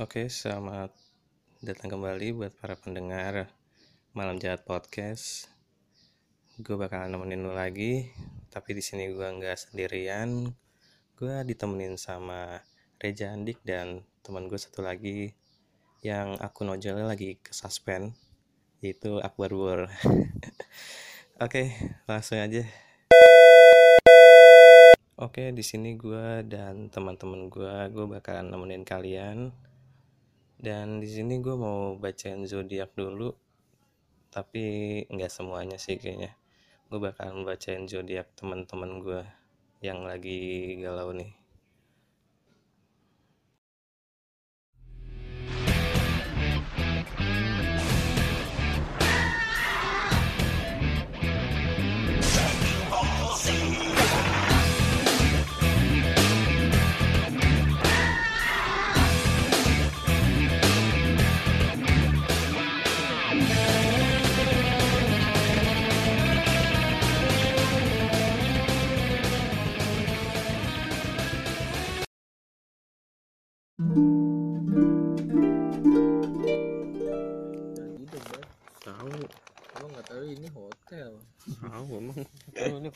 Oke, selamat datang kembali buat para pendengar Malam Jahat Podcast. Gue bakalan nemenin lu lagi, tapi di sini gue nggak sendirian. Gue ditemenin sama Reja Andik dan teman gue satu lagi yang akun ojolnya lagi ke suspend, yaitu Akbar Wur. Oke, langsung aja. Oke, di sini gue dan teman-teman gue, gue bakalan nemenin kalian. Dan di sini gue mau bacain zodiak dulu, tapi nggak semuanya sih kayaknya. Gue bakalan bacain zodiak teman-teman gue yang lagi galau nih. Tahu, Gua nggak tahu ini hotel. tahu emang. Tahu ini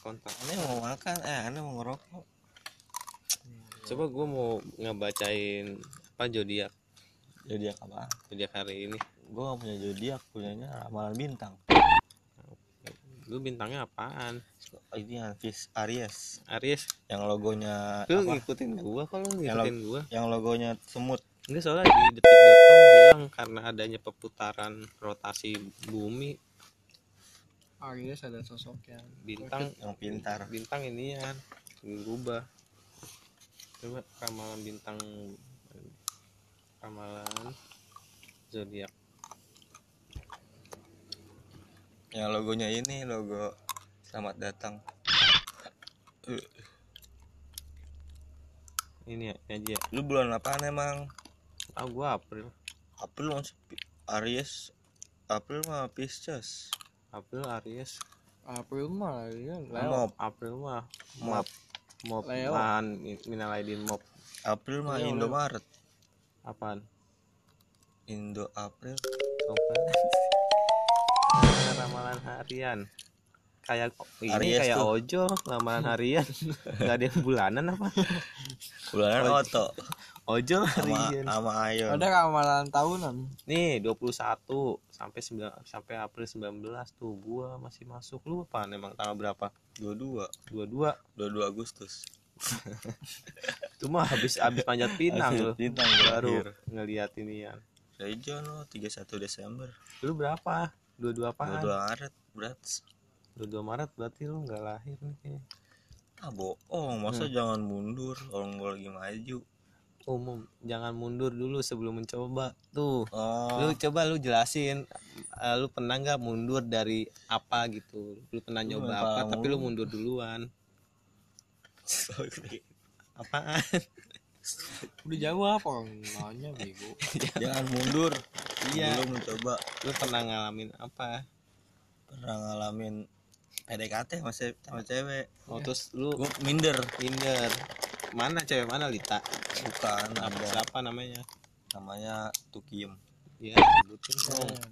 kontak. Aneh mau makan, eh aneh mau ngerokok. Coba gue mau ngebacain apa zodiak zodiak apa? zodiak hari ini. Gue gak punya zodiak, punyanya ramalan bintang. Lu bintangnya apaan? Ini yang Fis Aries, Aries, yang logonya lu apa? ngikutin gua kok lu Yang ngikutin gua? Yang logonya semut. Enggak soalnya di detik.com bilang karena adanya perputaran rotasi bumi Aries ada sosok yang bintang Yang pintar. bintang ini ya berubah coba ramalan bintang ramalan zodiak Yang logonya ini logo selamat datang. Ini ya ini aja ya. Lu bulan apaan emang? ah gua April April masih Aries. April mah Pisces. April Aries April mah ya Leo. Mop. April mah Mop. mop Leo. man minal aidin mop April mah Leo, Indomaret. apaan Indo April. apaan ramalan harian kayak ini Aries kayak tuh. ojo ramalan harian nggak ada yang bulanan apa Bulanan Oh, Oto ojo sama harian sama Ayon. Ada ramalan tahunan. nih 21 sampai 9 sampai April 19 tuh gua masih masuk lu apa emang tanggal berapa 22 22 22 Agustus. itu mah habis habis panjat pinang lu Bintang baru berakhir. ngeliat ini ya Rejo no 31 Desember. lu berapa 22 apaan 22 Maret berat. 22 Maret berarti lu nggak lahir nih kayaknya. Ah bohong, masa jangan mundur orang gua lagi maju. umum. Jangan mundur dulu sebelum mencoba tuh. Oh, lu coba lu jelasin eh, lu pernah nggak mundur dari apa gitu? Lu pernah Lu nyoba apa tahu. tapi lu mundur duluan. Apaan? Udah jawab orang nanya bego. jangan mundur. iya. Belum mencoba. Lu pernah ngalamin apa? Pernah ngalamin PDKT sama, se- sama cewek. oh terus lu Gua minder. minder mana cewek mana Lita Bukan apa ada siapa namanya namanya Tukiem. ya sebutin dong Eh,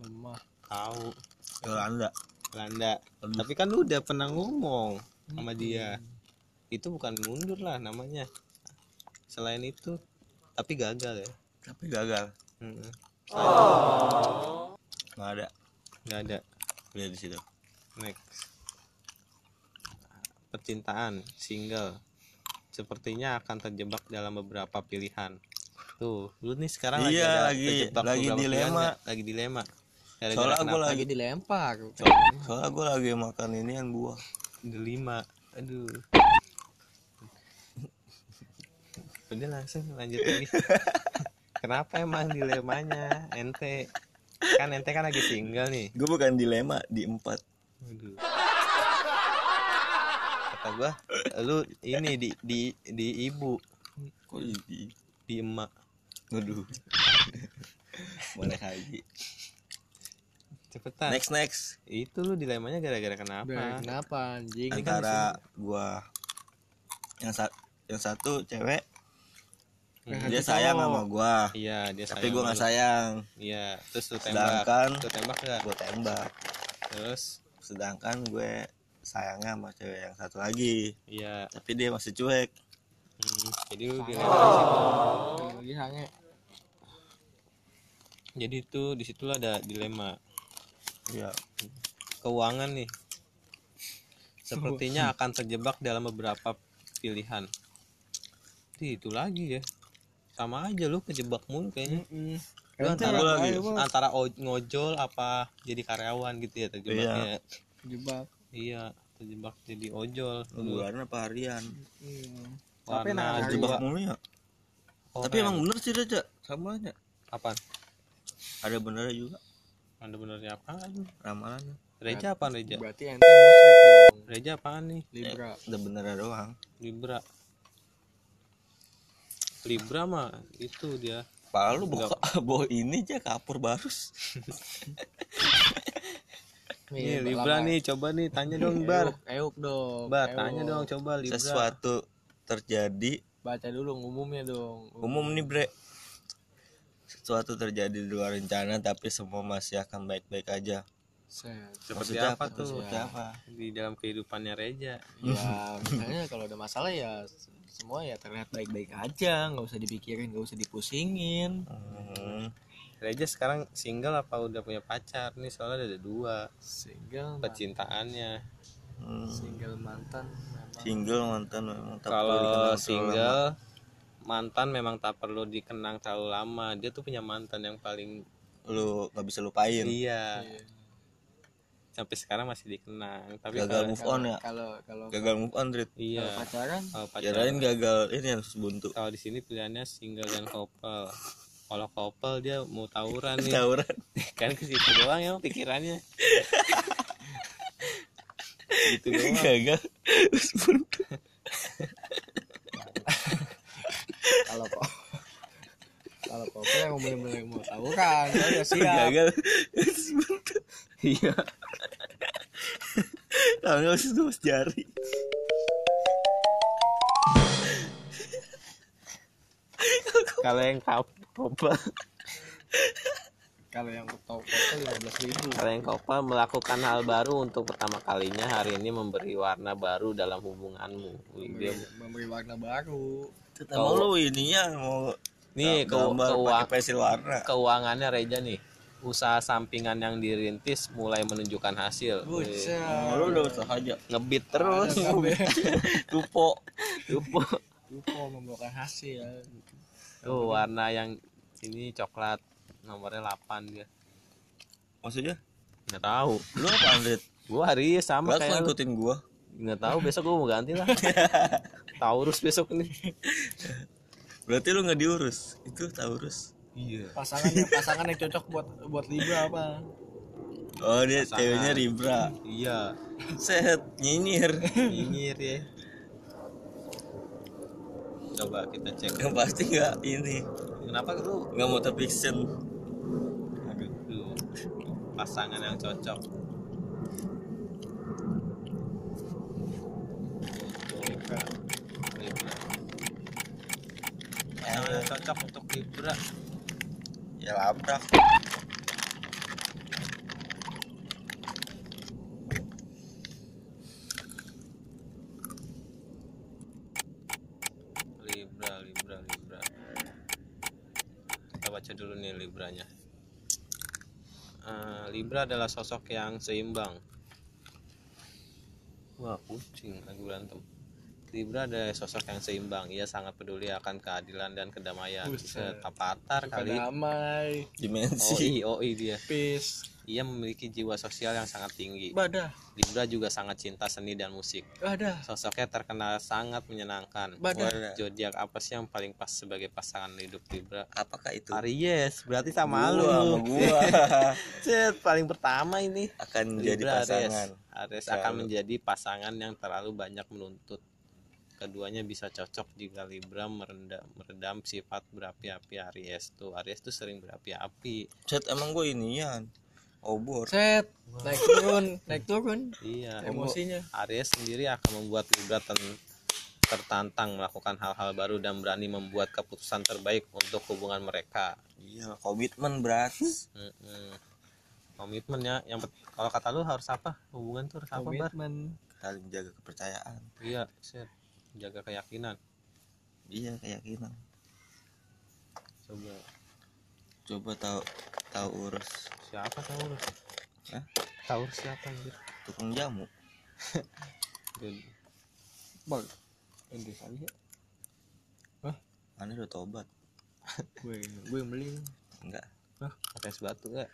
Lemah. tahu Yolanda. Belanda Aduh. tapi kan lu udah pernah ngomong sama dia itu bukan mundur lah namanya selain itu tapi gagal ya Tapi gagal. Mm-mm. Nggak ada. nggak ada Lihat di situ. Next. Percintaan single. Sepertinya akan terjebak dalam beberapa pilihan. Tuh lu nih sekarang lagi Iya, ada lagi- terjebak lagi beberapa dilema. pilihan lagi dilema. Gara-gara Soalnya gua kenapa? lagi Lagi dilempar. Soalnya gue lagi makan inian buah. delima. Aduh. Udah langsung lanjut lagi. Kenapa emang dilemanya? Ente. Kan ente kan lagi single nih. Gue bukan dilema di empat. Aduh. kata gua lu ini di di di ibu. Kok di di emak. Waduh. Boleh haji. cepetan. Next next. itu lu dilemanya gara-gara kenapa? Bah, kenapa anjing? Antara gua yang sa yang satu cewek, dia sayang sama gua. Iya dia tapi sayang gua sama nggak sayang. Iya terus lu tembak. Sedangkan lu tembak nggak? gua tembak. Terus sedangkan gue sayangnya sama cewek yang satu lagi. Iya. Tapi dia masih cuek. Hmm, jadi lu dilema di situ. lagi sange jadi itu di situlah ada dilema. Iya. Keuangan nih. Sepertinya akan terjebak dalam beberapa pilihan. Ih, itu lagi ya. Sama aja lu kejebak mulu kayaknya lu antara, gua lagi. antara o- ngojol apa jadi karyawan gitu ya terjebaknya jebak iya terjebak jadi ojol. Bulan apa harian? Iya. Tapi nah, jebak juga mulu ya? Oh, tapi emang bener sih Reja sama aja apaan? Ada benernya juga. Ada benernya apaan? Ramalannya. Reja apaan Reja berarti ente musrik dong. Reja apaan nih? Libra. Ada benernya doang. Libra. Libra mah itu dia Pala lu bawa, bawa ini aja kapur barus. Nih Libra nih coba nih tanya dong Bar. euk, euk dong Bar euk. tanya dong coba Libra. Sesuatu terjadi. Baca dulu umumnya dong. Umum nih bre. Sesuatu terjadi di luar rencana tapi semua masih akan baik-baik aja Set. seperti Maksudnya apa tuh? Seperti apa? di dalam kehidupannya Reja. Ya misalnya kalau ada masalah ya semua ya terlihat baik-baik aja. Nggak usah dipikirin nggak usah dipusingin. Hmm, Reja sekarang single apa udah punya pacar? Nih soalnya ada dua. Single pecintaannya hmm. single mantan memang. Single mantan memang tak perlu kalau single mantan memang tak perlu dikenang terlalu lama. Dia tuh punya mantan yang paling lu nggak bisa lupain. Iya. Iya. Sampai sekarang masih dikenang. Tapi gagal kalau- move on ya? Kalau kalau gagal move on Rit iya. kalau pacaran? Kalau pacaran. Kirain gagal ini yang buntu. Kalau di sini pilihannya single dan couple. Kalau couple dia mau tawuran nih. Tawuran. Kan ke situ doang ya pikirannya. Gitu doang. Gagal terus buntu. Kalau kok kalau couple yang bener-bener mau tawuran ya siap. Gagal terus buntu. Iya tahu nggak sih tuh jari. Kalau yang couple kalau yang lima belas ribu. Kalau yang couple melakukan hal baru untuk pertama kalinya hari ini memberi warna baru dalam hubunganmu. Dia memberi warna baru. Emang lu ini ya mau nih ke, keuang- warna. keuangannya Reja nih usaha sampingan yang dirintis mulai menunjukkan hasil. Oh, lu udah usaha aja? Ngebit terus. Tupo. Tupo. Lupa membawakan hasil. Tuh warna yang ini coklat nomornya 8 dia. Maksudnya? Nggak tahu. Lu apa Andret gua hari ini sama Gak kayak lu. ngikutin gua? Nggak tahu besok gua mau ganti lah. Taurus besok nih. Berarti lu nggak diurus? Itu Taurus iya. Pasangan yang pasangan yang cocok buat buat libra apa? Oh dia Pasangan. ceweknya Libra. Iya. Set nyinyir. Nyinyir ya. Coba kita cek. Yang pasti nggak ini. Kenapa lu? Nggak motor fiction aduh tuh, pasangan yang cocok. Libra. Libra. Pasangan yang cocok untuk Libra ya labrak. Libra Libra Libra. Kita baca dulu nih Libranya. Eh, Libra adalah sosok yang seimbang. Wah kucing lagi berantem Libra adalah sosok yang seimbang. Ia sangat peduli akan keadilan dan kedamaian. Suka kali. damai. Dimensi. OI OI dia. Peace. Ia memiliki jiwa sosial yang sangat tinggi. Badah. Libra juga sangat cinta seni dan musik. Badah. Sosoknya terkenal sangat menyenangkan. Badah. Zodiak apa sih yang paling pas sebagai pasangan hidup Libra? apakah itu? Aries, berarti sama Gua lu. sama gua. Cet, paling pertama ini. akan jadi Libra pasangan. Aries. Aries akan menjadi pasangan yang terlalu banyak menuntut. Keduanya bisa cocok jika Libra meredam, meredam sifat berapi-api Aries tuh. Aries tuh sering berapi-api. set emang gue inian obor set naik turun naik turun Iya. emosinya Aries sendiri akan membuat Libra ten- tertantang melakukan hal-hal baru dan berani membuat keputusan terbaik untuk hubungan mereka. iya komitmen berat Mm-mm. Komitmen ya, yang kalau kata lu harus apa? Hubungan tuh harus apa, Bar? komitmen saling menjaga kepercayaan Iya, set. Jaga keyakinan. iya keyakinan. Coba. Coba tahu tahu urus. Siapa tahu lu? Hah? Tahu siapa anjir? tukang jamu. Jadi, bang ini kali ya? Mana udah tobat? Gue gue beli. Enggak. Pakai es batu gak?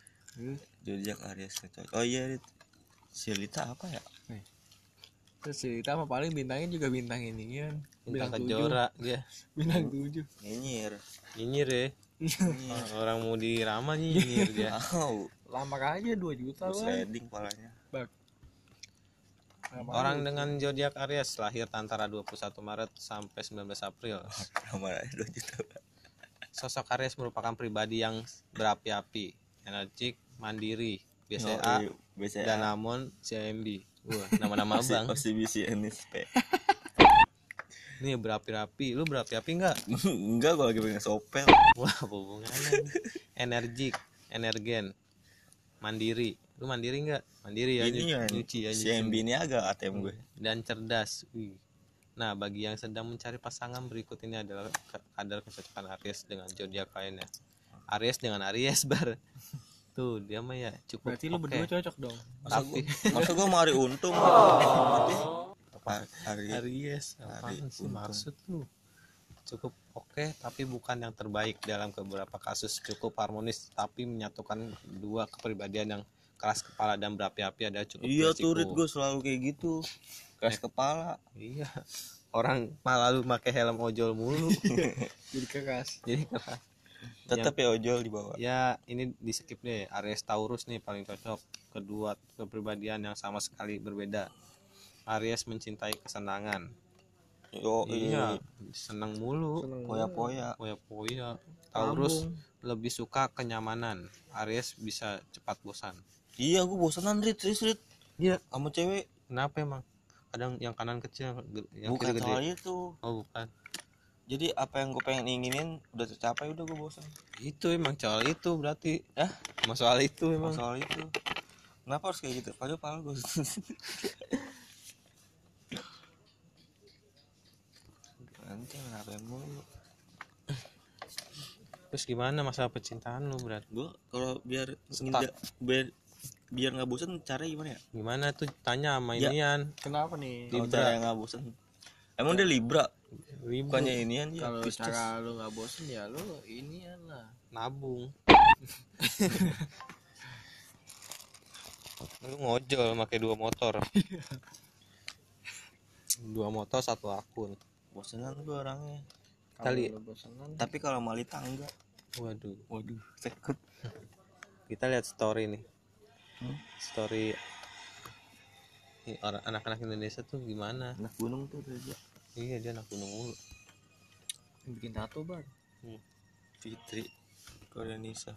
zodiak Aries cocok oh iya Rit. si Lita apa ya terus cerita apa paling bintangnya juga bintang ini kan Bintang tujuh. kejora dia. bintang tujuh nyinyir Nyinyir ya. Orang mau dirama nyinyir dia. tahu lama aja 2 juta terus bang landing palanya Lama Orang dengan zodiak Aries lahir antara 21 Maret sampai 19 April. dua juta Sosok Aries merupakan pribadi yang berapi-api, energik, mandiri, BCA, BCA dan namun CMB. Wah, nama-nama masih bang. masih bisa NSP Ini berapi-api. Lu berapi-api enggak? enggak gua lagi pengen sopel Wah, hubungannya? Energik, energen, mandiri. Lu mandiri enggak? Mandiri ya, ini ya nyuci ya, si. MB ini agak ATM gue dan cerdas. Wih. Nah, bagi yang sedang mencari pasangan berikut ini adalah kadar kecocokan Aries dengan zodiak lainnya. Aries dengan Aries bar. Tuh, dia mah ya cukup berarti lu berdua cocok dong masa Tapi gua masa gua mau hari untung apa hari Aries apaan Hari sih untung. maksud lu? Cukup oke tapi bukan yang terbaik dalam beberapa kasus cukup harmonis tapi menyatukan dua kepribadian yang keras kepala dan berapi-api ada cukup iya tuh beresiko. Rit gue selalu kayak gitu keras kepala Iya. Orang malah lu pakai helm ojol mulu. jadi keras Jadi keras. Tetap ya ojol di bawah. Ya ini di skip deh. Aries Taurus nih paling cocok. Kedua kepribadian yang sama sekali berbeda. Aries mencintai kesenangan. Yo Iya Senang mulu. Poya poya Poya-poya. Taurus lebih suka kenyamanan. Aries bisa cepat bosan. Iya gue bosanan Rit. Serius Rit. Iya. Sama cewek. Kenapa emang? Kadang yang kanan kecil Yang bukan soal gede itu. Oh bukan jadi apa yang gue pengen inginin udah tercapai udah gue bosan. Itu emang soal itu berarti. Ah Soal itu emang. soal itu. Kenapa harus kayak gitu? Padahal padahal gue nanti kenapa mulu? Terus gimana masalah percintaan lu berat? gue kalau biar nginda- biar biar nggak bosan cara gimana ya? Gimana tuh? Tanya sama Ya. inian. kenapa nih? Kalau Libra. cara yang nggak bosan. Emang dia libra Bukannya inian ya kalau cara lu nggak bosen ya lu ini lah nabung. lu ngojol pakai dua motor. dua motor satu akun. bosanan gue orangnya Kali. Bosenan tapi kalau malita enggak Waduh. waduh takut Kita lihat story nih. Hmm? Story orang anak-anak Indonesia tuh gimana? anak gunung tuh dia Iya dia anak gunung mulu. bikin tato bar Fitri Koreanisa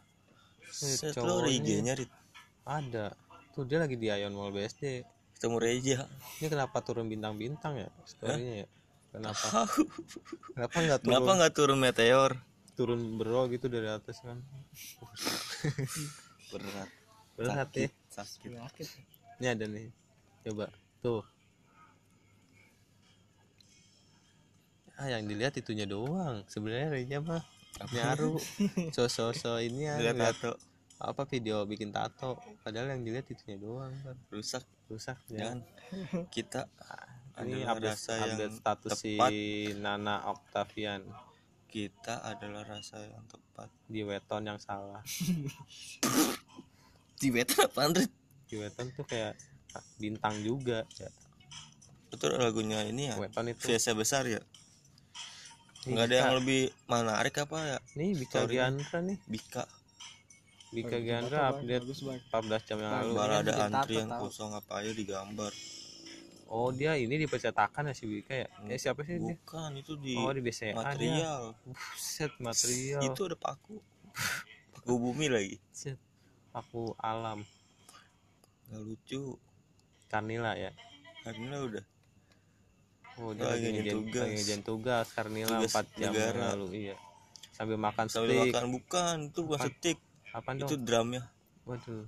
Eh, Set lo. IG-nya Rit Ada. Tuh dia lagi di Ion Mall BSD. ketemu Reja Ini kenapa turun bintang-bintang ya storynya ya? Kenapa? Kenapa nggak turun kenapa nggak turun meteor turun bro gitu dari atas kan? berat Berat ya. sakit penyakit Ini ada nih. Coba tuh. Ah yang dilihat itunya doang. Sebenarnya Reja mah nyaru. So-so-so ini ya. lihat tato apa video bikin tato. Padahal yang dilihat itunya doang kan. rusak Rusak ya. jangan kita Ini adalah update, rasa yang update status si tepat. Nana Octavian kita adalah rasa yang tepat di weton yang salah. Tibet apaan Rit? Di weton tuh kayak bintang juga ya. itu lagunya ini ya Weton itu. biasa besar ya nggak ada yang lebih menarik apa ya Nih Bika. Giandra nih. Bika Bika Oh, Giandra update bagus bang 14 jam yang lalu. Malah ada antrian tahu. kosong apa aja digambar Oh dia ini di percetakan ya si Bika ya? Eh siapa sih dia? bukan itu di Oh di BCA dia. material Buset material. itu ada paku paku bumi lagi Buset. Aku alam. nggak lucu Kanila ya. karena udah oh dia Lagi ngerjain tugas. lagi tugas. Karnila Tugas 4 jam negara. lalu iya. Sambil makan sambil steak. makan bukan itu bukan Apaan? steak. Apa itu dong? drumnya. Waduh.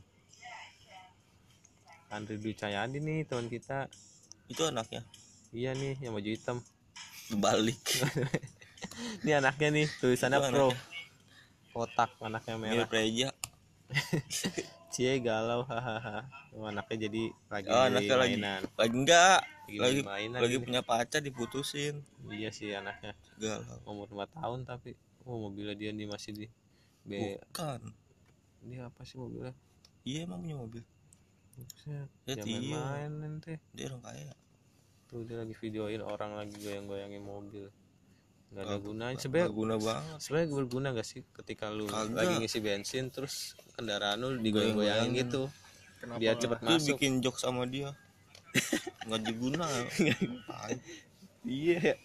Andri Dwi Cahyadi nih teman kita. Itu anaknya? Iya nih yang baju hitam. Balik. Ini anaknya nih tulisannya Itu pro. kotak anaknya merah. Mirip Reja cie galau hahaha. Oh, anaknya jadi lagi oh anaknya lagi mainan. lagi enggak lagi, lagi main mainan lagi punya pacar diputusin. Iya sih anaknya. Galau. Umur 5 tahun tapi oh mobilnya dia nih masih di B bukan. Dia apa sih mobilnya? Iya emang punya mobil. Buset, Ya, dia iya. main nanti. Dia orang kaya. Tuh dia lagi videoin orang lagi goyang-goyangin mobil nggak ada gunanya. Nggak sebenarnya guna banget. sebenarnya berguna gak sih ketika lu Kagak. lagi ngisi bensin terus kendaraan lu digoyang-goyangin Goyang-goyangin. gitu. Kenapa? biar cepet Lu masuk. bikin jok sama dia. Nggak diguna. Iya.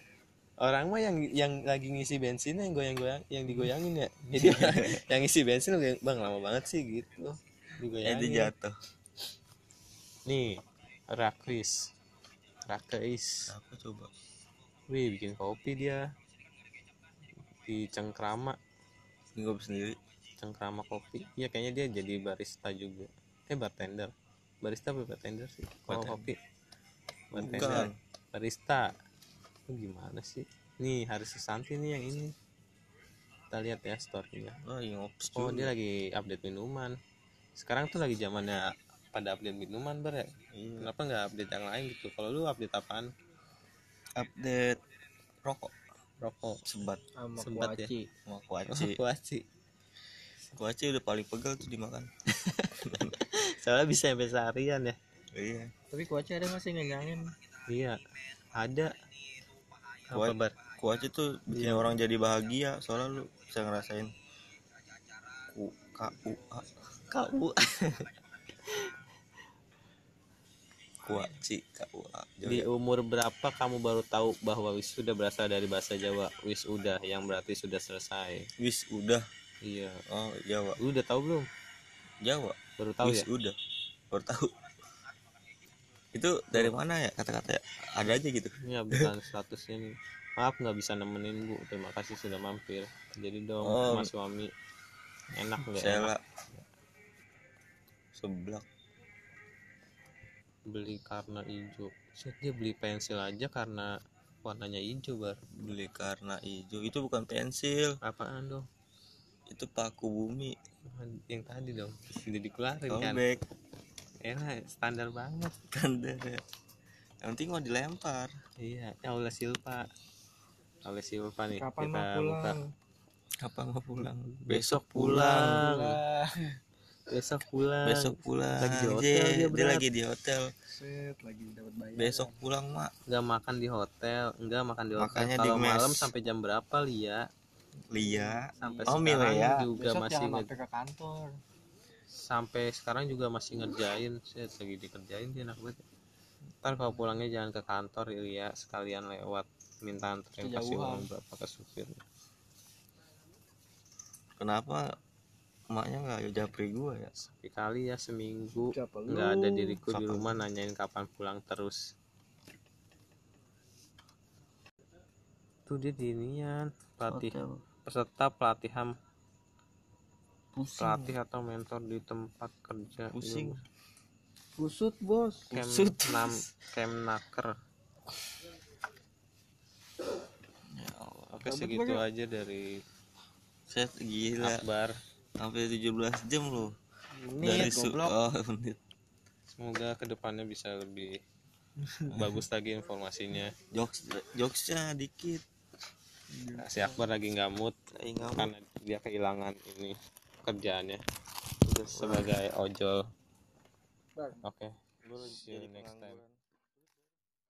Orang mah yang yang lagi ngisi bensin yang goyang-goyang yang digoyangin ya. Jadi yang ngisi bensin lu bang lama banget sih gitu. Eh digoyangin. dia jatuh. Nih rakris. Rakris. Apa coba? Wih bikin kopi dia di cengkrama. Nggak sendiri? Cengkrama kopi. Iya kayaknya dia jadi barista juga. Eh bartender. Barista apa bartender sih? Kalau kopi. Bartender. Bukan. Barista. Lu gimana sih? Nih Haris Susanti nih yang ini. Kita lihat ya storynya. Oh iya oh juga. dia lagi update minuman. Sekarang tuh lagi zamannya pada update minuman ber ya? Iya. kenapa nggak update yang lain gitu? Kalau lu update apaan? Update rokok rokok. Sebat sama Sempat ya. kuaci. Sama kuaci. Kuaci. Kuaci udah paling pegel tuh dimakan. Soalnya bisa sampai seharian ya. Iya. Tapi kuaci ada nggak sih ngenyangin iya. Ada. Apa Kuat. bar? kuaci tuh bikin Iya. orang jadi bahagia soalnya lu bisa ngerasain ku k u a. Kuaci k u a di umur berapa kamu baru tahu bahwa wisuda berasal dari bahasa Jawa? Wisuda yang berarti sudah selesai. Wis udah iya. Oh Jawa. Lu udah tahu belum? Jawa? Baru tahu wis ya? Udah baru tahu. Itu dari mana ya kata-kata ada aja gitu. Ini updatean statusnya nih. Maaf nggak bisa nemenin bu. Terima kasih sudah mampir. Jadi dong Oh. mas suami. Enak nggak enak? Seblak beli karena hijau. Set, dia beli pensil aja karena warnanya hijau bar. Beli karena hijau. Itu bukan pensil. Apaan dong? Itu paku bumi. Yang tadi dong sudah dikeluarin kan? Callback enak standar banget. Kan deh yang penting mau dilempar. Iya ya oleh Silva oleh Silva nih kapan kita mau buka. pulang? Apa mau pulang? Besok pulang. Pulang. Besok pulang. Besok pulang. Lagi di hotel Jay. dia, dia, lagi di hotel. Set lagi dapat bayar. Besok pulang mak. Nggak makan di hotel. Enggak makan di hotel. Makanya di kalau mes. malam sampai jam berapa Lia? Lia. Sampai Oh, sekarang Milea. juga besok masih nge- ke kantor. Sampai sekarang juga masih ngerjain. Set, lagi dikerjain dia enak banget ntar kalau pulangnya jangan ke kantor Lia sekalian lewat minta anterin kasih uang berapa ke supir. Kenapa emaknya nggak japri gua ya? Sekali kali ya seminggu. Nggak ada diriku di Kapan? rumah nanyain kapan pulang terus. Tuh dia di inian pelatih Hotel. peserta pelatihan. Pusing. Pelatih atau mentor di tempat kerja pusing. Kusut bos. Kem Kusut. nam kemnaker ya Allah. Oke segitu aja dari set gila. Akbar sampai 17 jam loh. Menit, dari su goblok. oh menit. Semoga ke depannya bisa lebih bagus lagi informasinya. Jokes jokesnya dikit. Nah, si Akbar lagi nggak mood karena dia kehilangan ini kerjaannya sebagai ojol. Oke see you next time